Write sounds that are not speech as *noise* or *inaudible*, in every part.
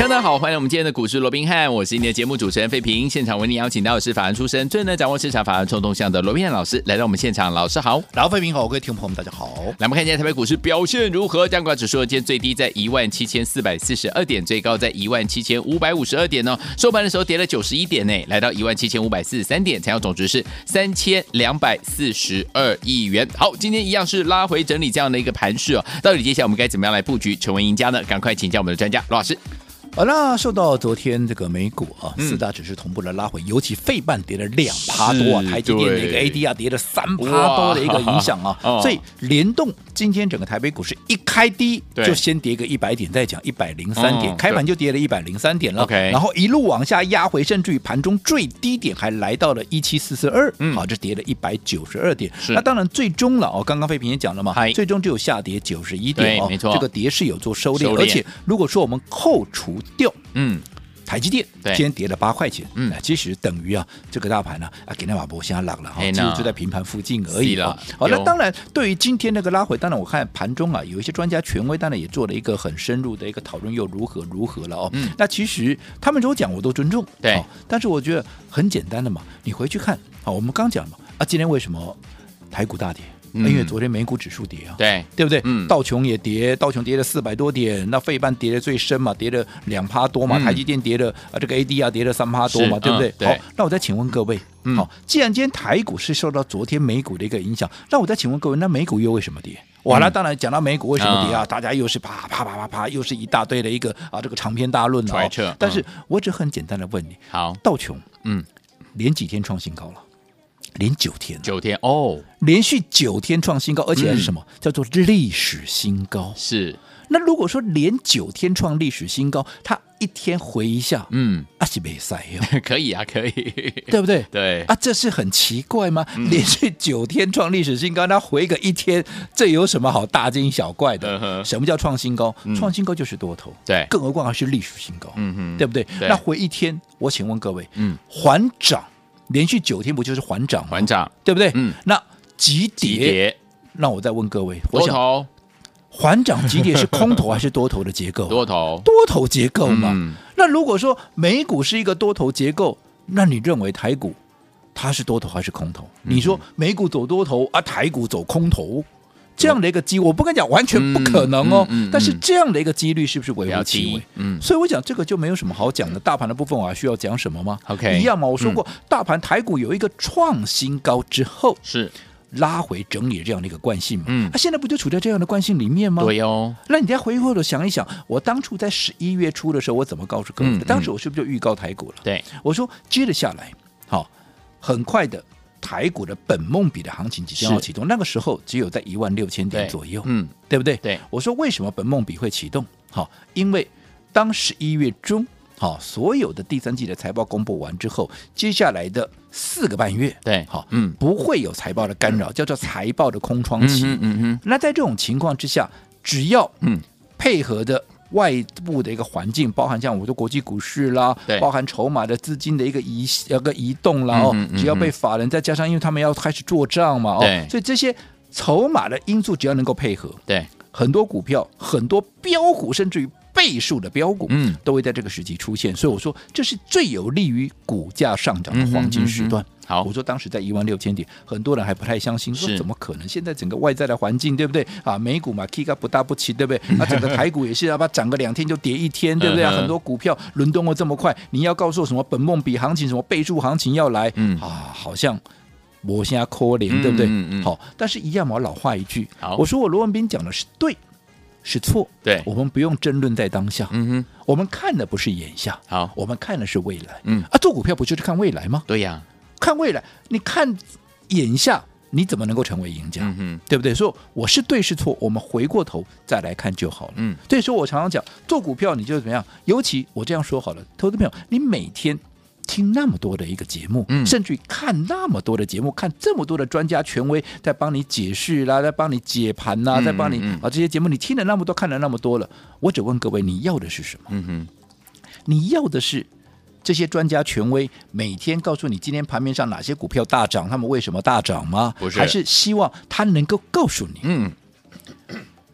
大家好，欢迎我们今天的股市罗宾汉，我是今天的节目主持人费平。现场为您邀请到的是法案出身、最能掌握市场法案冲动向的罗宾汉老师来到我们现场，老师好，老费平好，各位听众朋友们大家好。来，我们看一下台北股市表现如何？加权指数今天最低在一万七千四百四十二点，最高在一万七千五百五十二点呢。收盘的时候跌了九十一点呢，来到一万七千五百四十三点，成交总值是三千两百四十二亿元。好，今天一样是拉回整理这样的一个盘势哦。到底接下来我们该怎么样来布局成为赢家呢？赶快请教我们的专家罗老师。好，那受到昨天这个美股啊四大指数同步的拉回，嗯、尤其费半跌了两趴多啊，台积电的一个 ADR 跌了三趴多的一个影响啊，*laughs* 所以联动今天整个台北股市一开低就先跌个一百点，再讲一百零三点，开盘就跌了一百零三点了，然后一路往下压回，甚至于盘中最低点还来到了一七四四二，好，这跌了一百九十二点。那当然最终了哦，刚刚费平也讲了嘛，最终只有下跌九十一点哦，没错，这个跌是有做收敛，而且如果说我们扣除掉，嗯，台积电今天跌了八块钱，嗯，其实等于啊，这个大盘呢啊，给那马波先拉了哈，其实就在平盘附近而已。了。好，那当然，对于今天那个拉回，当然我看盘中啊，有一些专家权威，当然也做了一个很深入的一个讨论，又如何如何了哦。嗯，那其实他们如果讲，我都尊重，对。但是我觉得很简单的嘛，你回去看，好，我们刚讲嘛，啊，今天为什么台股大跌？因为昨天美股指数跌啊，对对不对？嗯，道琼也跌，道琼跌了四百多点，那费半跌的最深嘛，跌了两趴多嘛，台积电跌了啊，这个 AD 啊跌了三趴多嘛，对不对？好，那我再请问各位，好，既然今天台股是受到昨天美股的一个影响，那我再请问各位，那美股又为什么跌？哇，那当然讲到美股为什么跌啊，大家又是啪啪啪啪啪，又是一大堆的一个啊这个长篇大论了。但是我只很简单的问你，好，道琼，嗯，连几天创新高了？连九天，九天哦，连续九天创新高，而且还是什么？嗯、叫做历史新高。是，那如果说连九天创历史新高，它一天回一下，嗯，阿西贝塞哟，*laughs* 可以啊，可以，对不对？对啊，这是很奇怪吗？嗯、连续九天创历史新高，它回个一天，这有什么好大惊小怪的？嗯、什么叫创新高？嗯、创新高就是多头，对，更何况还是历史新高，嗯哼，对不对？对那回一天，我请问各位，嗯，还涨。连续九天不就是缓涨吗？缓涨，对不对？嗯。那急跌，那我再问各位，多头缓涨急跌是空头还是多头的结构？*laughs* 多头，多头结构嘛。那如果说美股是一个多头结构，那你认为台股它是多头还是空头？你说美股走多头啊，台股走空头？这样的一个机，我不跟你讲，完全不可能哦。但是这样的一个几率是不是微乎其微？嗯，所以我讲这个就没有什么好讲的。大盘的部分我还需要讲什么吗？OK，一样嘛。我说过，嗯、大盘台股有一个创新高之后是拉回整理这样的一个惯性嘛。嗯，那、啊、现在不就处在这样的惯性里面吗？对哦。那你再回过头想一想，我当初在十一月初的时候，我怎么告诉各位的？嗯嗯、当时我是不是就预告台股了？对，我说接着下来，好，很快的。台股的本梦比的行情即将要启动，那个时候只有在一万六千点左右，嗯，对不对？对，我说为什么本梦比会启动？好，因为当十一月中，好，所有的第三季的财报公布完之后，接下来的四个半月，对，好，嗯，不会有财报的干扰，叫做财报的空窗期。嗯嗯，嗯嗯，那在这种情况之下，只要嗯配合的。外部的一个环境，包含像我们的国际股市啦，对。包含筹码的资金的一个移一个移动啦哦，嗯嗯嗯、只要被法人再加上，因为他们要开始做账嘛哦，对。所以这些筹码的因素只要能够配合，对。很多股票、很多标股，甚至于。倍数的标股，嗯，都会在这个时期出现，所以我说这是最有利于股价上涨的黄金时段。好，我说当时在一万六千点，很多人还不太相信，说怎么可能？现在整个外在的环境，对不对？啊，美股嘛，K 个不大不齐，对不对？那整个台股也是要把涨个两天就跌一天，对不对？很多股票轮动的这么快，你要告诉我什么本梦比行情，什么倍数行情要来？嗯啊，好像我现在扣零，对不对？好，但是一样嘛，我老话一句，我说我罗文斌讲的是对。是错，对，我们不用争论在当下。嗯哼，我们看的不是眼下，好，我们看的是未来。嗯啊，做股票不就是看未来吗？对呀，看未来，你看眼下，你怎么能够成为赢家？嗯，对不对？所以我是对是错，我们回过头再来看就好了。嗯，所以说我常常讲，做股票你就怎么样？尤其我这样说好了，投资朋友，你每天听那么多的一个节目，嗯。甚至于看那么多的节目，看这么多的专家权威在帮你解释啦，在帮你解盘啦，嗯在帮你啊这些节目你听了那么多，看了那么多了，我只问各位，你要的是什么？嗯哼，你要的是这些专家权威每天告诉你今天盘面上哪些股票大涨，他们为什么大涨吗？不是。还是希望他能够告诉你，嗯，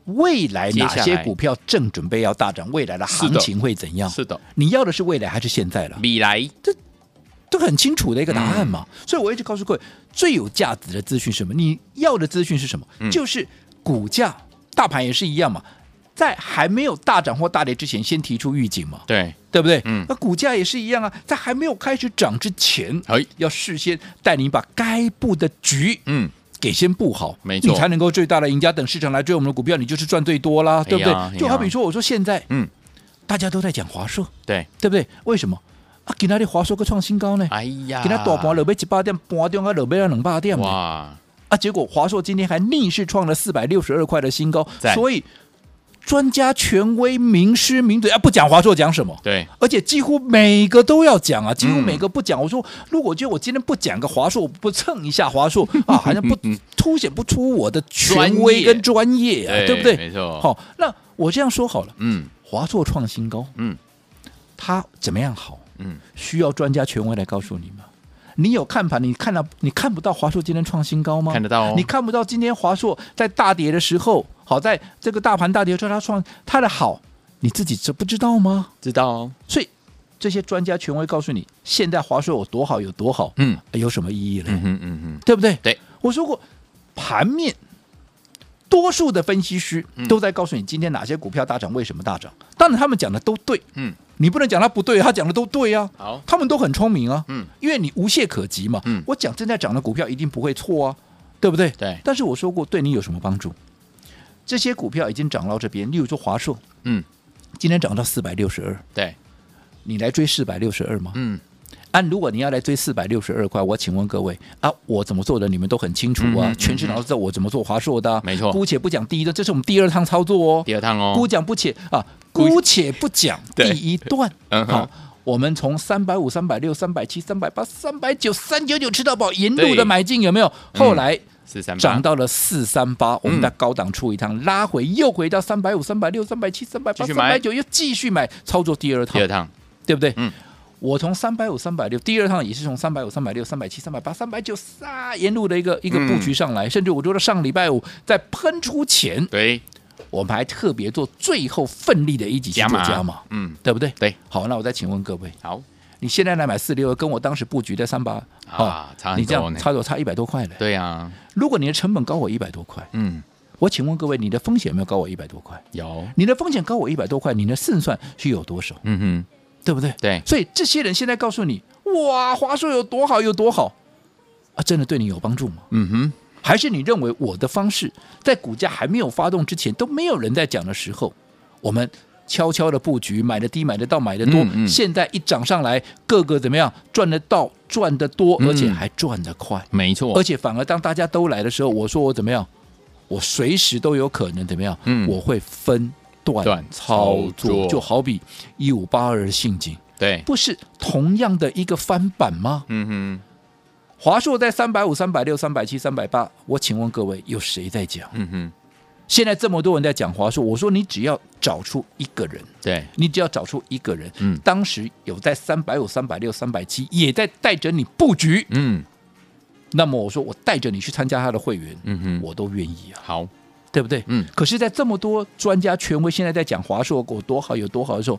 未来哪些股票正准备要大涨，未来的行情会怎样？是的，你要的是未来还是现在了？未来，这个很清楚的一个答案嘛。嗯所以我一直告诉各位，最有价值的资讯是什么？你要的资讯是什么？嗯就是股价，大盘也是一样嘛，在还没有大涨或大跌之前，先提出预警嘛。对，对不对？嗯那股价也是一样啊，在还没有开始涨之前，哎要事先带你把该布的局嗯，给先布好，没错你才能够最大的赢家。等市场来追我们的股票，你就是赚最多啦，对不对？哎就好比说，我说现在，嗯，大家都在讲华硕，对，对不对？为什么啊？给那里华硕个创新高呢？哎呀，给他大盘落尾一百点，盘中啊落尾啊两百点哇，啊！结果华硕今天还逆势创了四百六十二块的新高赞，所以专家权威名师名嘴啊，不讲华硕讲什么？对，而且几乎每个都要讲啊，几乎嗯每个不讲。我说，如果就我今天不讲个华硕，我不蹭一下华硕 *laughs* 啊，好像不凸显不出我的权威跟专业啊，*laughs* 对对不对？没错好，那我这样说好了，嗯华硕创新高，嗯它怎么样好？嗯，需要专家权威来告诉你吗？你有看盘，你看到你看不到华硕今天创新高吗？看得到哦你看不到今天华硕在大跌的时候，好在这个大盘大跌的时候，它创它的好，你自己知不知道吗？知道哦，所以这些专家权威告诉你，现在华硕有多好有多好，嗯有什么意义呢？嗯嗯嗯，对不对？对，我说过，盘面多数的分析师嗯。都在告诉你今天哪些股票大涨，为什么大涨。当然，他们讲的都对，嗯，你不能讲他不对，他讲的都对啊。好，他们都很聪明啊，嗯，因为你无懈可击嘛，嗯。我讲正在涨的股票一定不会错啊，对不对？对。但是我说过，对你有什么帮助？这些股票已经涨到这边，例如说华硕，嗯，今天涨到四百六十二，对，你来追四百六十二吗？嗯，按、如果你要来追四百六十二块，我请问各位啊，我怎么做的？你们都很清楚啊，嗯嗯全市场都知道我怎么做华硕的、啊。没错姑且不讲第一段，这是我们第二趟操作哦。第二趟哦，姑讲不且啊，姑姑且不讲第一段。*laughs* 嗯好，我们从三百五、三百六、三百七、三百八、三百九、三九九吃到饱，沿路的买进有没有？嗯后来涨到了四三八，我们嗯在高档出一趟，拉回又回到三百五、三百六、三百七、三百八、三百九，又继续买，操作第二趟第二，趟，对不对？嗯。我从三百五、三百六，第二趟也是从三百五、三百六、三百七、三百八、三百九，撒沿路的一个一个布局上来，甚至我觉得上礼拜五在喷出前，对，我们还特别做最后奋力的一级去做加码，嗯，对不对？对，好，那我再请问各位，好。你现在来买四六，跟我当时布局的三八啊差很你这样差多差一百多块了。对呀，如果你的成本高我一百多块，嗯，我请问各位，你的风险有没有高我一百多块？有，你的风险高我一百多块，你的胜算是有多少？嗯哼，对不对？对，所以这些人现在告诉你，哇，华硕有多好有多好。啊，真的对你有帮助吗？嗯哼，还是你认为我的方式在股价还没有发动之前，都没有人在讲的时候，我们悄悄的布局，买的低，买的到，买的多，嗯嗯。现在一涨上来，个个怎么样赚得到，赚得多，嗯。而且还赚得快，没错，而且反而当大家都来的时候，我说我怎么样，我随时都有可能怎么样，嗯。我会分段段操操作作，就好比一五八二的陷阱。对，不是同样的一个翻版吗？嗯哼，华硕在三百五、三百六、三百七、三百八，我请问各位，有谁在讲？嗯哼，现在这么多人在讲华硕，我说你只要找出一个人，对，你只要找出一个人，嗯。当时有在三百五、三百六、三百七，也在带着你布局，嗯。那么我说我带着你去参加他的会员，嗯哼，我都愿意啊，好，对不对？嗯可是，在这么多专家权威现在在讲华硕有多好有多好的时候，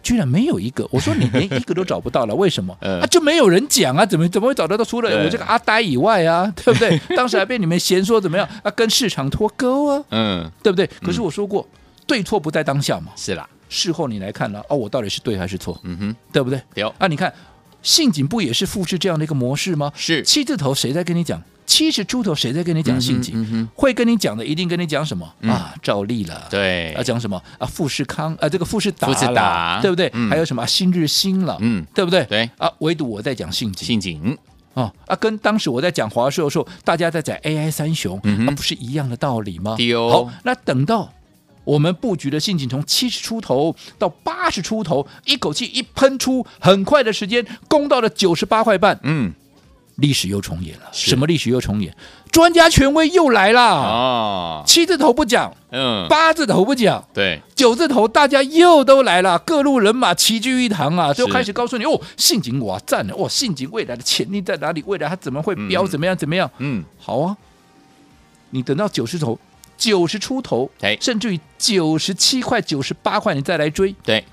居然没有一个，我说你连一个都找不到了，为什么？*laughs* 呃啊，就没有人讲啊，怎么怎么会找得到？除了我这个阿呆以外啊，对不对？当时还被你们嫌说怎么样啊，跟市场脱钩啊，嗯，对不对？可是我说过，对错不在当下嘛，是啦，事后你来看了，哦，我到底是对还是错，嗯哼，对不对？有，啊，你看信景不也是复制这样的一个模式吗？是，七字头谁在跟你讲？七十出头谁在跟你讲性景？会跟你讲的一定跟你讲什么、嗯。啊？照例了，对。啊，，讲什么？啊？富士康啊，这个富士达富士达。对不对？嗯。还有什么、啊、新日新了，嗯，对不对？对，啊，唯独我在讲性景陷阱，哦啊，跟当时我在讲华硕的时候，大家在讲 AI 三雄，嗯啊，不是一样的道理吗？好，那等到我们布局的信景从七十出头到八十出头，一口气一喷出，很快的时间攻到了九十八块半。嗯，历史又重演了。什么历史又重演？专家权威又来了。哦，七字头不讲，嗯，八字头不讲，对，九字头大家又都来了，各路人马齐聚一堂啊，就开始告诉你哦，信景哇赞了，哇，信景未来的潜力在哪里？未来它怎么会飙？嗯怎么样？怎么样？嗯，好啊，你等到九十头、九十出头，哎甚至于九十七块、九十八块，你再来追，对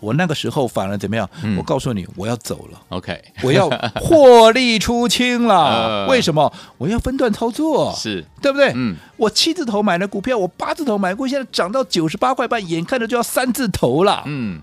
我那个时候反而怎么样？嗯我告诉你，我要走了。，OK，我要获利出清了，*laughs* 呃为什么？我要分段操作，是，对不对？嗯，我七字头买的股票，我八字头买过，现在涨到九十八块半，眼看着就要三字头了，嗯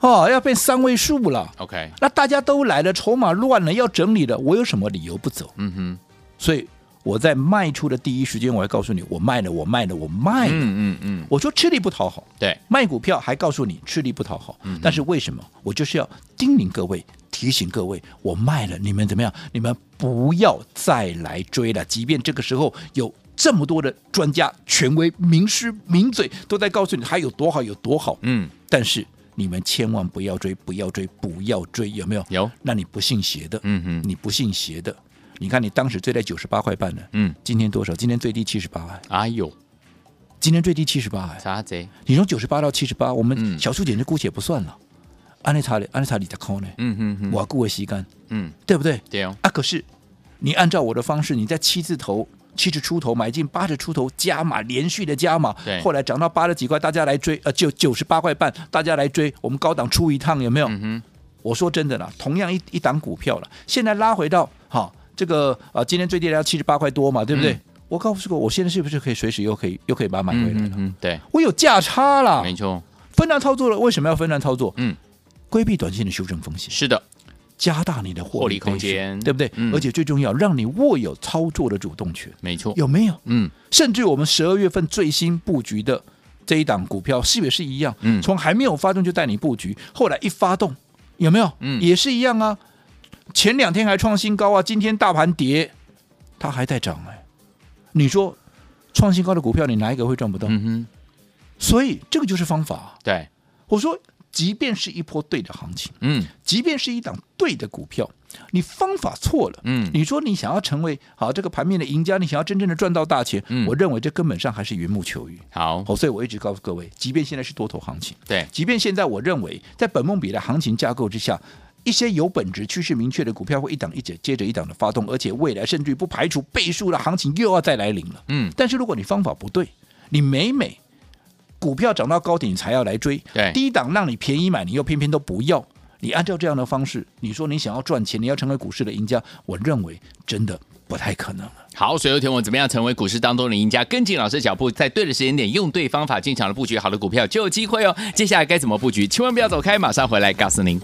哦，要变三位数了。，OK，那大家都来了，筹码乱了，要整理了，我有什么理由不走？嗯哼，所以我在卖出的第一时间，我还告诉你，我卖了，我卖了，我卖了。嗯嗯嗯，我说吃力不讨好，对，卖股票还告诉你吃力不讨好，但是为什么？我就是要叮咛各位，提醒各位，我卖了，你们怎么样？你们不要再来追了。即便这个时候有这么多的专家、权威、名师、名嘴都在告诉你还有多好，有多好，嗯，但是你们千万不要追，不要追，不要追，有没有？有，那你不信邪的，嗯哼，你不信邪的。你看，你当时追在九十八块半呢，嗯，今天多少？今天最低七十八，哎呦，今天最低七十八，哎，啥贼？你从九十八到七十八，我嗯。们小数点就姑且不算了。安利查里，安利查里在扣呢，嗯嗯嗯，我顾为吸干，嗯，对不对？对哦，啊，可是你按照我的方式，你在七字头、七十出头买进，八十出头加码，连续的加码对，后来涨到八十几块，大家来追，呃，就九十八块半，大家来追，我们高档出一趟，有没有？我说真的啦，同样一一档股票了，现在拉回到好这个啊，今天最低的要七十八块多嘛，对不对？嗯我告诉过，我现在是不是可以随时又可以又可以把它买回来了？对，我有价差了，没错，分段操作了，为什么要分段操作？嗯，规避短线的修正风险，是的，加大你的获获利空间对不对？嗯而且最重要，让你握有操作的主动权，没错，有没有？嗯，甚至我们十二月份最新布局的这一档股票，是不是一样？嗯从还没有发动就带你布局，后来一发动，有没有？嗯也是一样啊。前两天还创新高啊，今天大盘跌，它还在涨哎、你说创新高的股票，你哪一个会赚不到？嗯哼，所以这个就是方法。对，我说，即便是一波对的行情，嗯。即便是一档对的股票，你方法错了，嗯，你说你想要成为好这个盘面的赢家，你想要真正的赚到大钱，嗯。我认为这根本上还是缘木求鱼。好，好，所以我一直告诉各位，即便现在是多头行情，对，即便现在我认为在本梦比的行情架构之下，一些有本质、趋势明确的股票会一档一接接着一档的发动，而且未来甚至于不排除倍数的行情又要再来临了。嗯，但是如果你方法不对，你每每股票涨到高点你才要来追，对低档让你便宜买，你又偏偏都不要。你按照这样的方式，你说你想要赚钱，你要成为股市的赢家，我认为真的不太可能了。好，所以有天我怎么样成为股市当中的赢家？跟紧老师脚步，在对的时间点，用对方法进场的布局好的股票就有机会哦。接下来该怎么布局？千万不要走开，马上回来告诉您。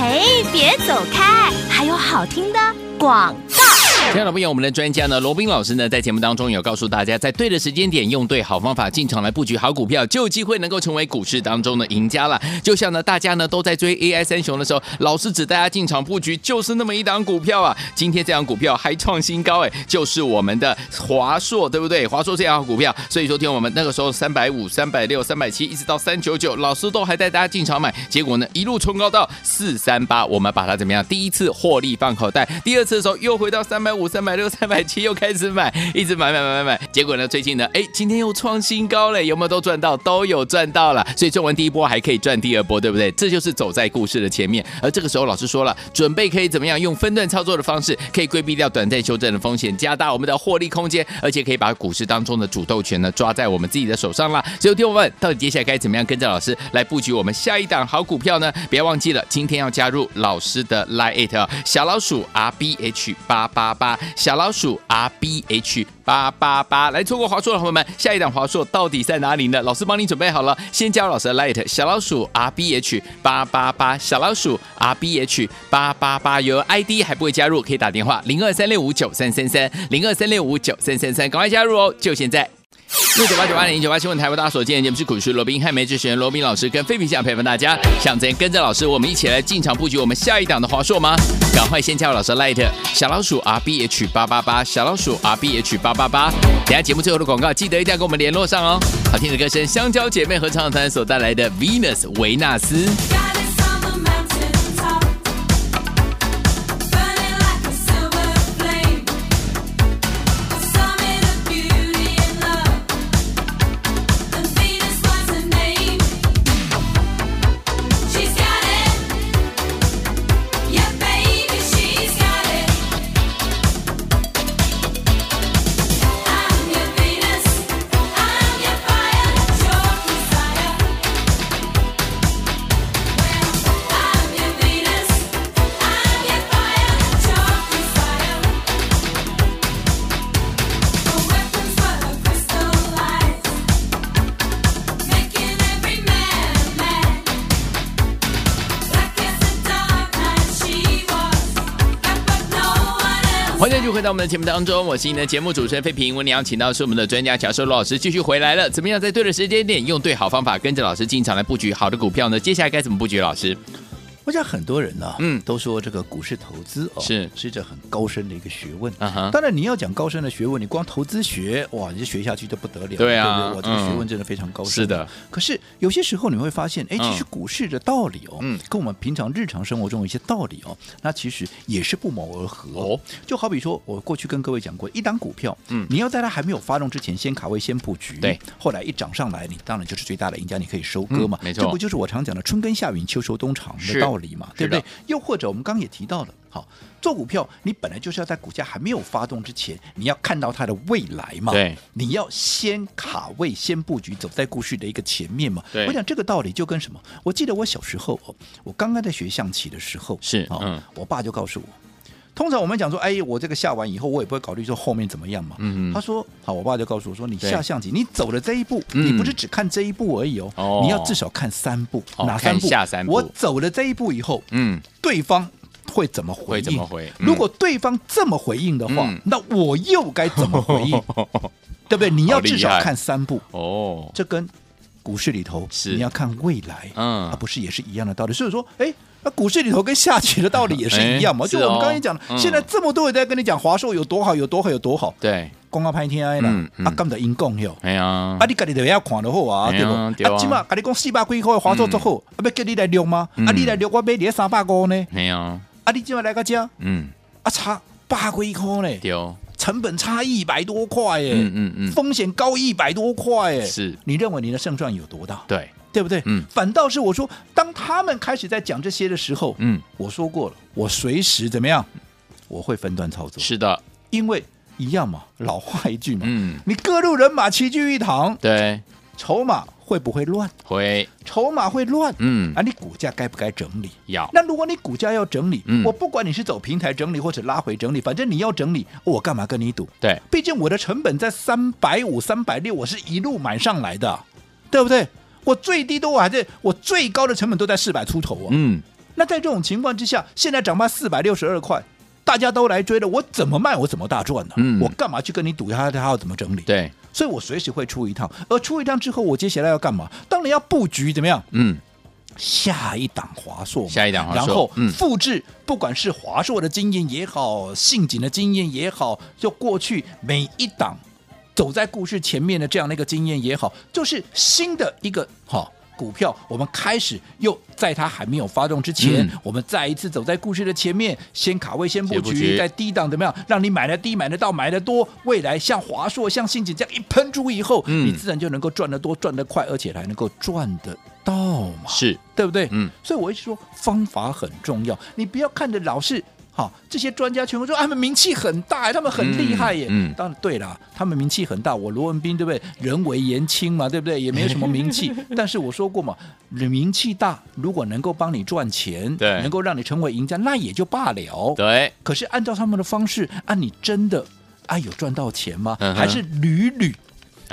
嘿，别走开，还有好听的广告。亲爱的朋友我们的专家呢，罗宾老师呢，在节目当中有告诉大家，在对的时间点，用对好方法进场来布局好股票，就有机会能够成为股市当中的赢家了。就像呢，大家呢都在追 AI 三雄的时候，老师只带大家进场布局，就是那么一档股票啊。今天这档股票还创新高，哎，就是我们的华硕，对不对？华硕这样好股票，所以说听我们那个时候三百五、三百六、三百七，一直到三九九，老师都还带大家进场买，结果呢一路冲高到四三八，我们把它怎么样？第一次获利放口袋，第二次的时候又回到三百五、三百六、三百七，又开始买，一直买买买买买，结果呢最近呢，哎，今天又创新高了，有没有都赚到？都有赚到了，所以赚完第一波还可以赚第二波，对不对？这就是走在故事的前面。而这个时候老师说了，准备可以怎么样？用分段操作的方式，可以规避掉短暂修正的风险，加大我们的获利空间，而且可以把股市当中的主动权呢抓在我们自己的手上啦。所以，听我们到底接下来该怎么样跟着老师来布局我们下一档好股票呢？不要忘记了，今天要加入老师的 Line It 小老鼠 R B H 八八八，小老鼠 R B H 八八八。来，错过华硕的朋友们，下一档华硕到底在哪里呢？老师帮你准备好了，先加入老师的 Light 小老鼠 R B H 八八八，小老鼠 R B H 八八八。有 ID 还不会加入，可以打电话零二三六五九三三三零二三六五九三三三，赶快加入哦，就现在。六九八九八零九八新闻台为大家所见节目是股市罗宾汉梅主持人罗宾老师跟费皮相陪伴大家，想怎样跟着老师，我们一起来进场布局我们下一档的华硕吗？赶快先加入老师 Light 小老鼠 R B H 八八八小老鼠 R B H 八八八，等下节目最后的广告记得一定要跟我们联络上哦。好听的歌声，香蕉姐妹合唱团所带来的 Venus 维纳斯。欢迎继续回到我们的节目当中，我是你的节目主持人费平。我们要请到是我们的专家乔寿罗老师继续回来了。怎么样在对的时间点，用对好方法，跟着老师进场来布局好的股票呢？接下来该怎么布局？老师？我想很多人呢、啊，嗯，都说这个股市投资哦，是。是一个很高深的一个学问。当然你要讲高深的学问，你光投资学哇，你就学下去就不得了。对啊，对不对？我这个学问真的非常高深。是的，可是有些时候你会发现，哎，其实股市的道理哦，嗯，跟我们平常日常生活中的一些道理哦，那其实也是不谋而合。哦。就好比说，我过去跟各位讲过，一档股票，嗯，你要在它还没有发动之前，先卡位，先布局，对，后来一涨上来，你当然就是最大的赢家，你可以收割嘛，没错，这不就是我常讲的春耕夏耘秋收冬藏的道理嘛，对不对？又或者我们刚刚。也提到了，好做股票，你本来就是要在股价还没有发动之前，你要看到它的未来嘛。对，你要先卡位，先布局，走在故事的一个前面嘛。对，我想这个道理就跟什么？我记得我小时候哦，我刚刚在学象棋的时候，是我爸就告诉我，通常我们讲说，哎，我这个下完以后，我也不会考虑说后面怎么样嘛。嗯嗯。他说，好，我爸就告诉我说，你下象棋，你走了这一步，你不是只看这一步而已哦，哦你要至少看三步，哦、哪三步？下三步。我走了这一步以后，嗯，对方。会怎么回应？怎么回？如果对方这么回应的话，嗯、那我又该怎么回应？*laughs* 对不对？你要至少看三步哦。这跟股市里头是你要看未来，嗯，而不是也是一样的道理。所以说，哎，那股市里头跟下棋的道理也是一样嘛。就我们刚才讲的，嗯、现在这么多人在跟你讲华硕有多好，有多好，有多好。对，光靠拍天爱了，啊，干的因讲哟。哎呀，啊，你家里头要看的好啊，对不？啊，起码跟你讲四百几块华硕之后，啊，要叫你来录吗？啊，你来录，我买你三百五呢。哎呀。啊，你今晚来个家，嗯，啊差八块块呢，对，成本差一百多块耶，嗯嗯嗯，风险高一百多块耶，是，你认为你的胜算有多大？对，对不对？嗯，反倒是我说，当他们开始在讲这些的时候，嗯，我说过了，我随时怎么样，我会分段操作，是的，因为一样嘛，老话一句嘛，嗯，你各路人马齐聚一堂，对，筹码。会不会乱？会，筹码会乱。嗯，啊，你股价该不该整理？要。那如果你股价要整理，嗯，我不管你是走平台整理或者拉回整理，反正你要整理，我干嘛跟你赌？对，毕竟我的成本在三百五、三百六，我是一路买上来的，对不对？我最低都还在，我最高的成本都在四百出头啊。嗯，那在这种情况之下，现在涨到四百六十二块，大家都来追了，我怎么卖我怎么大赚呢？嗯，我干嘛去跟你赌他他要怎么整理？对。所以我随时会出一趟，而出一趟之后，我接下来要干嘛？当然要布局怎么样？嗯，下一档华硕，下一档华硕，然后复制，不管是华硕的经验也好，信景的经验也好，就过去每一档走在故事前面的这样的一个经验也好，就是新的一个哈。股票，我们开始又在它还没有发动之前，嗯、我们再一次走在故事的前面，先卡位，先布局，在低档怎么样，让你买的低，买得到，买得多。未来像华硕、像信锦这样一喷出以后，嗯、你自然就能够赚得多、赚得快，而且还能够赚得到嘛，是对不对？嗯，所以我一直说方法很重要，你不要看着老是。好，这些专家全部说他们名气很大，他们很厉害耶。嗯，嗯当然对了，他们名气很大。我罗文斌对不对？人微言轻嘛，对不对？也没有什么名气。*laughs* 但是我说过嘛，名气大，如果能够帮你赚钱，对，能够让你成为赢家，那也就罢了。对。可是按照他们的方式，啊，你真的啊有赚到钱吗？嗯、还是屡屡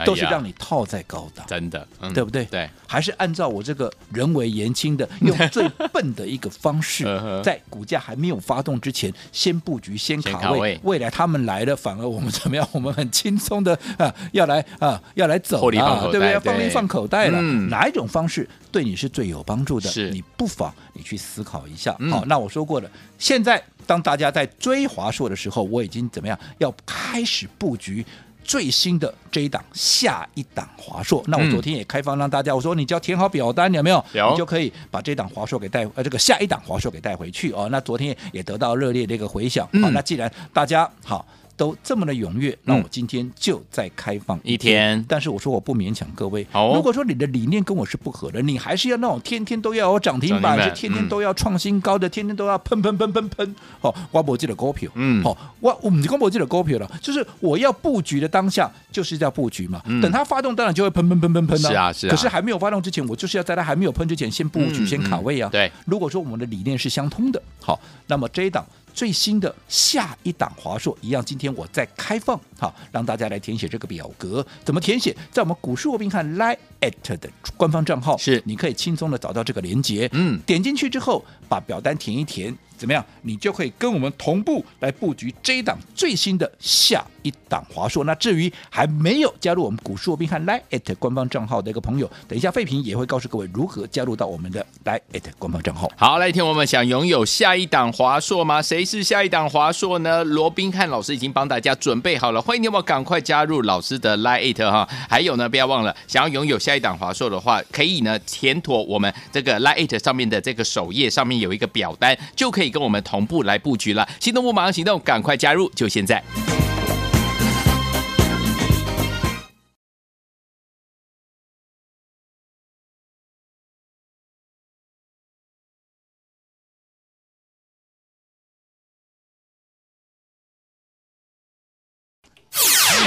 都是让你套在高档，真的，嗯对不对？对，还是按照我这个人为言轻的，用 *laughs* 最笨的一个方式在股价还没有发动之前，先布局，先卡位。未来他们来了，反而我们怎么样？我们很轻松的 *laughs* 啊，要来啊，要来走啊，对不对？要放对利放口袋了。嗯哪一种方式对你是最有帮助的？是你不妨你去思考一下。嗯好，那我说过了，现在当大家在追华硕的时候，我已经怎么样？要开始布局。最新的这一档下一档华硕，那我昨天也开放让大家，我说你只要填好表单，有没有？有你就可以把这档华硕给带呃这个下一档华硕给带回去哦。那昨天也得到热烈的一个回响。好、嗯那既然大家好。都这么的踊跃，那我今天就再开放一天。但是我说我不勉强各位。好哦。如果说你的理念跟我是不合的，你还是要那种天天都要有涨停板，是天天嗯都要创新高的，天天都要喷喷喷喷喷。好，我不记得股票，嗯。好，我我们光不记得股票了，就是我要布局的当下就是要布局嘛。嗯。等它发动，当然就会喷喷喷喷喷是啊是啊。可是还没有发动之前，我就是要在它还没有喷之前先布局、嗯先卡位啊。对，如果说我们的理念是相通的，好，那么这一档最新的下一档华硕一样，今天我再开放，好，让大家来填写这个表格，怎么填写？在我们股市罗宾汉 Line at 的官方账号，是你可以轻松的找到这个连接，嗯点进去之后把表单填一填，怎么样？你就可以跟我们同步来布局这一档最新的下一档华硕。那至于还没有加入我们股市罗宾汉 Line at 官方账号的一个朋友，等一下废品也会告诉各位如何加入到我们的 Line at 官方账号。好，来听我们想拥有下一档华硕吗？谁是下一档华硕呢？罗宾汉老师已经帮大家准备好了，欢迎你们赶快加入老师的 Lite 哈。还有呢，不要忘了，想要拥有下一档华硕的话，可以呢填妥我们这个 Lite 上面的这个首页上面有一个表单，就可以跟我们同步来布局了。心动不马上行动，赶快加入，就现在。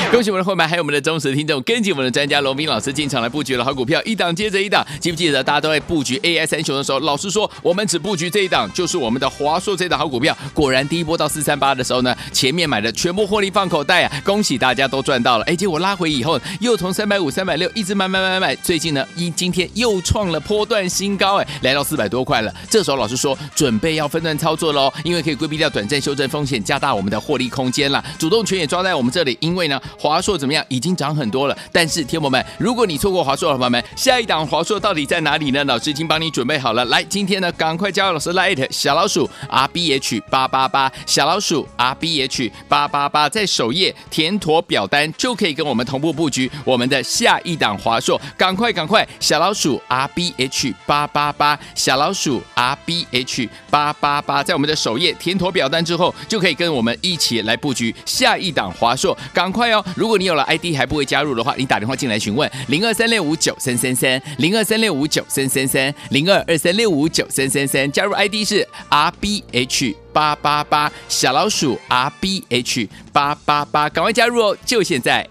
*laughs* 恭喜我们的伙伴，还有我们的忠实听众，跟紧我们的专家龙斌老师进场来布局了好股票，一档接着一档。记不记得大家都在布局 AI 三雄的时候，老师说我们只布局这一档，就是我们的华硕这一档好股票。果然第一波到四三八的时候呢，前面买的全部获利放口袋啊，恭喜大家都赚到了。哎，结果拉回以后，又从三百五、三百六一直买买买买，最近呢，一今天又创了波段新高，哎，来到四百多块了。这时候老师说准备要分段操作喽，因为可以规避掉短暂修正风险，加大我们的获利空间啦。主动权也抓在我们这里，因为呢。华硕怎么样？已经涨很多了。但是，天友们，如果你错过华硕的伙伴们，下一档华硕到底在哪里呢？老师已经帮你准备好了。来，今天呢，赶快加入老师 Light 小老鼠 R B H 八八八，小老鼠 R B H 八八八，在首页填妥表单就可以跟我们同步布局我们的下一档华硕。赶快赶快，小老鼠 R B H 八八八，小老鼠 R B H 八八八，在我们的首页填妥表单之后，就可以跟我们一起来布局下一档华硕。赶快哦！如果你有了 ID 还不会加入的话，你打电话进来询问零二三六五九三三三零二三六五九三三三零二二三六五九三三三，加入 ID 是 R B H 八八八小老鼠 R B H 八八八，赶快加入哦！就现在。